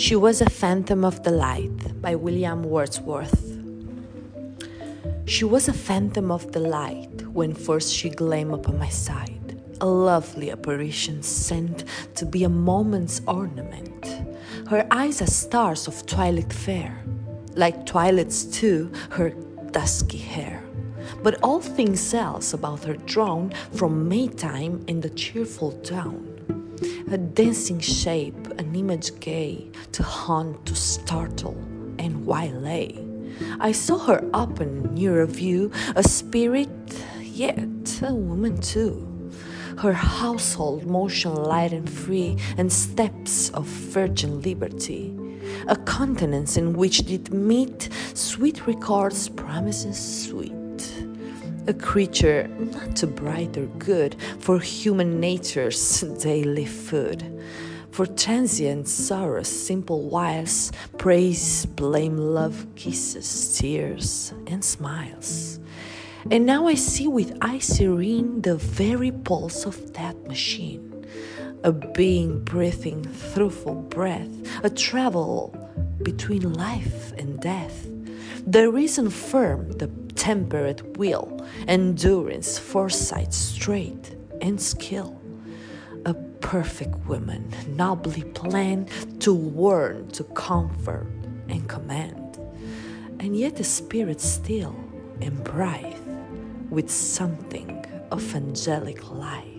She was a phantom of delight by William Wordsworth. She was a phantom of the light when first she gleamed upon my side, a lovely apparition sent to be a moment's ornament. Her eyes as stars of twilight fair, like twilight's too, her dusky hair. But all things else about her drawn from Maytime in the cheerful dawn a dancing shape, an image gay, to haunt, to startle, and waylay. I saw her up and near a view, a spirit, yet a woman too. Her household motion light and free, and steps of virgin liberty. A countenance in which did meet sweet records, promises sweet a creature not too bright or good for human nature's daily food. For transient sorrows, simple wiles, praise, blame, love, kisses, tears, and smiles. And now I see with eyes serene the very pulse of that machine, a being breathing truthful breath, a travel between life and death. The reason firm, the temperate will, endurance, foresight, strength, and skill. A perfect woman, nobly planned to warn, to comfort, and command, and yet a spirit still and bright, with something of angelic light.